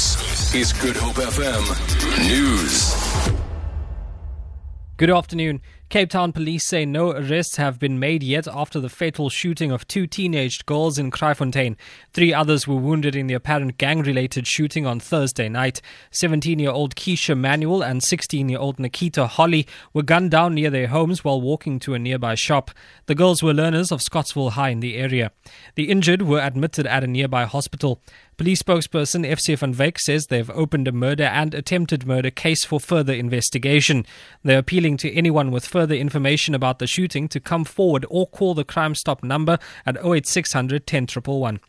This is Good Hope FM News. Good afternoon. Cape Town police say no arrests have been made yet after the fatal shooting of two teenaged girls in Kraaifontein. Three others were wounded in the apparent gang related shooting on Thursday night. 17 year old Keisha Manuel and 16 year old Nikita Holly were gunned down near their homes while walking to a nearby shop. The girls were learners of Scottsville High in the area. The injured were admitted at a nearby hospital. Police spokesperson FC van Wyk says they've opened a murder and attempted murder case for further investigation. They're appealing to anyone with further information about the shooting to come forward or call the Crime Stop number at 08600 10111.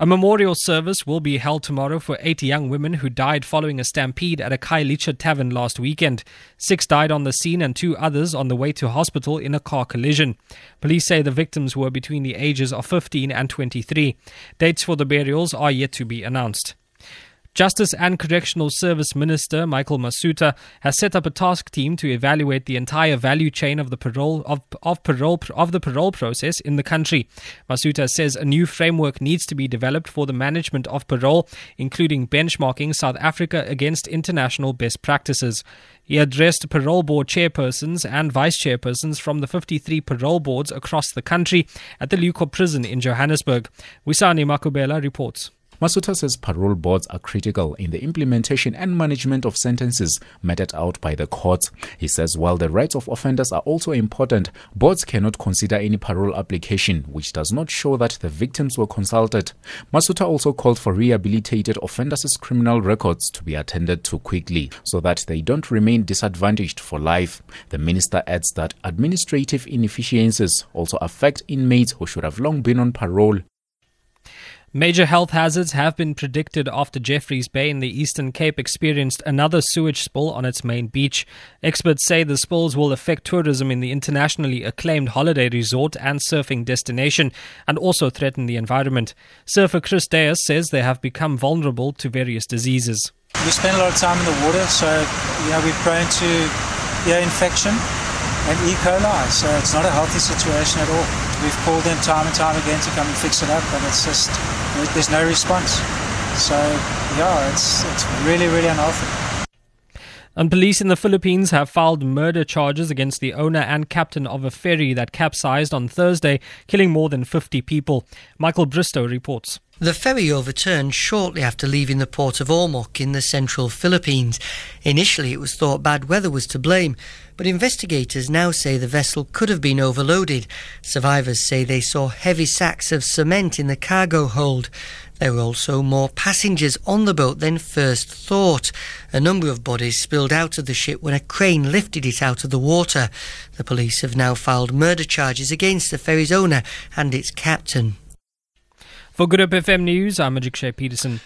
A memorial service will be held tomorrow for eight young women who died following a stampede at a Khayelitsha tavern last weekend. Six died on the scene and two others on the way to hospital in a car collision. Police say the victims were between the ages of 15 and 23. Dates for the burials are yet to be announced. Justice and Correctional Service Minister Michael Masutha has set up a task team to evaluate the entire value chain of the parole of, of parole of the parole process in the country. Masutha says a new framework needs to be developed for the management of parole, including benchmarking South Africa against international best practices. He addressed parole board chairpersons and vice chairpersons from the 53 parole boards across the country at the Leeuwkop prison in Johannesburg. Wisani Makubela reports. Masutha says parole boards are critical in the implementation and management of sentences meted out by the courts. He says while the rights of offenders are also important, boards cannot consider any parole application which does not show that the victims were consulted. Masutha also called for rehabilitated offenders' criminal records to be attended to quickly so that they don't remain disadvantaged for life. The minister adds that administrative inefficiencies also affect inmates who should have long been on parole. Major health hazards have been predicted after Jeffreys Bay in the Eastern Cape experienced another sewage spill on its main beach. Experts say the spills will affect tourism in the internationally acclaimed holiday resort and surfing destination and also threaten the environment. Surfer Chris Deas says they have become vulnerable to various diseases. We spend a lot of time in the water, so yeah, we're prone to ear infection and E. coli, so it's not a healthy situation at all. We've called them time and time again to come and fix it up, but it's just there's no response. So yeah, it's it's really really unhealthy. And police in the Philippines have filed murder charges against the owner and captain of a ferry that capsized on Thursday, killing more than 50 people. Michael Bristow reports. The ferry overturned shortly after leaving the port of Ormoc in the central Philippines. Initially, it was thought bad weather was to blame, but investigators now say the vessel could have been overloaded. Survivors say they saw heavy sacks of cement in the cargo hold. There were also more passengers on the boat than first thought. A number of bodies spilled out of the ship when a crane lifted it out of the water. The police have now filed murder charges against the ferry's owner and its captain. For Good Hope FM News, I'm Ajik Peterson.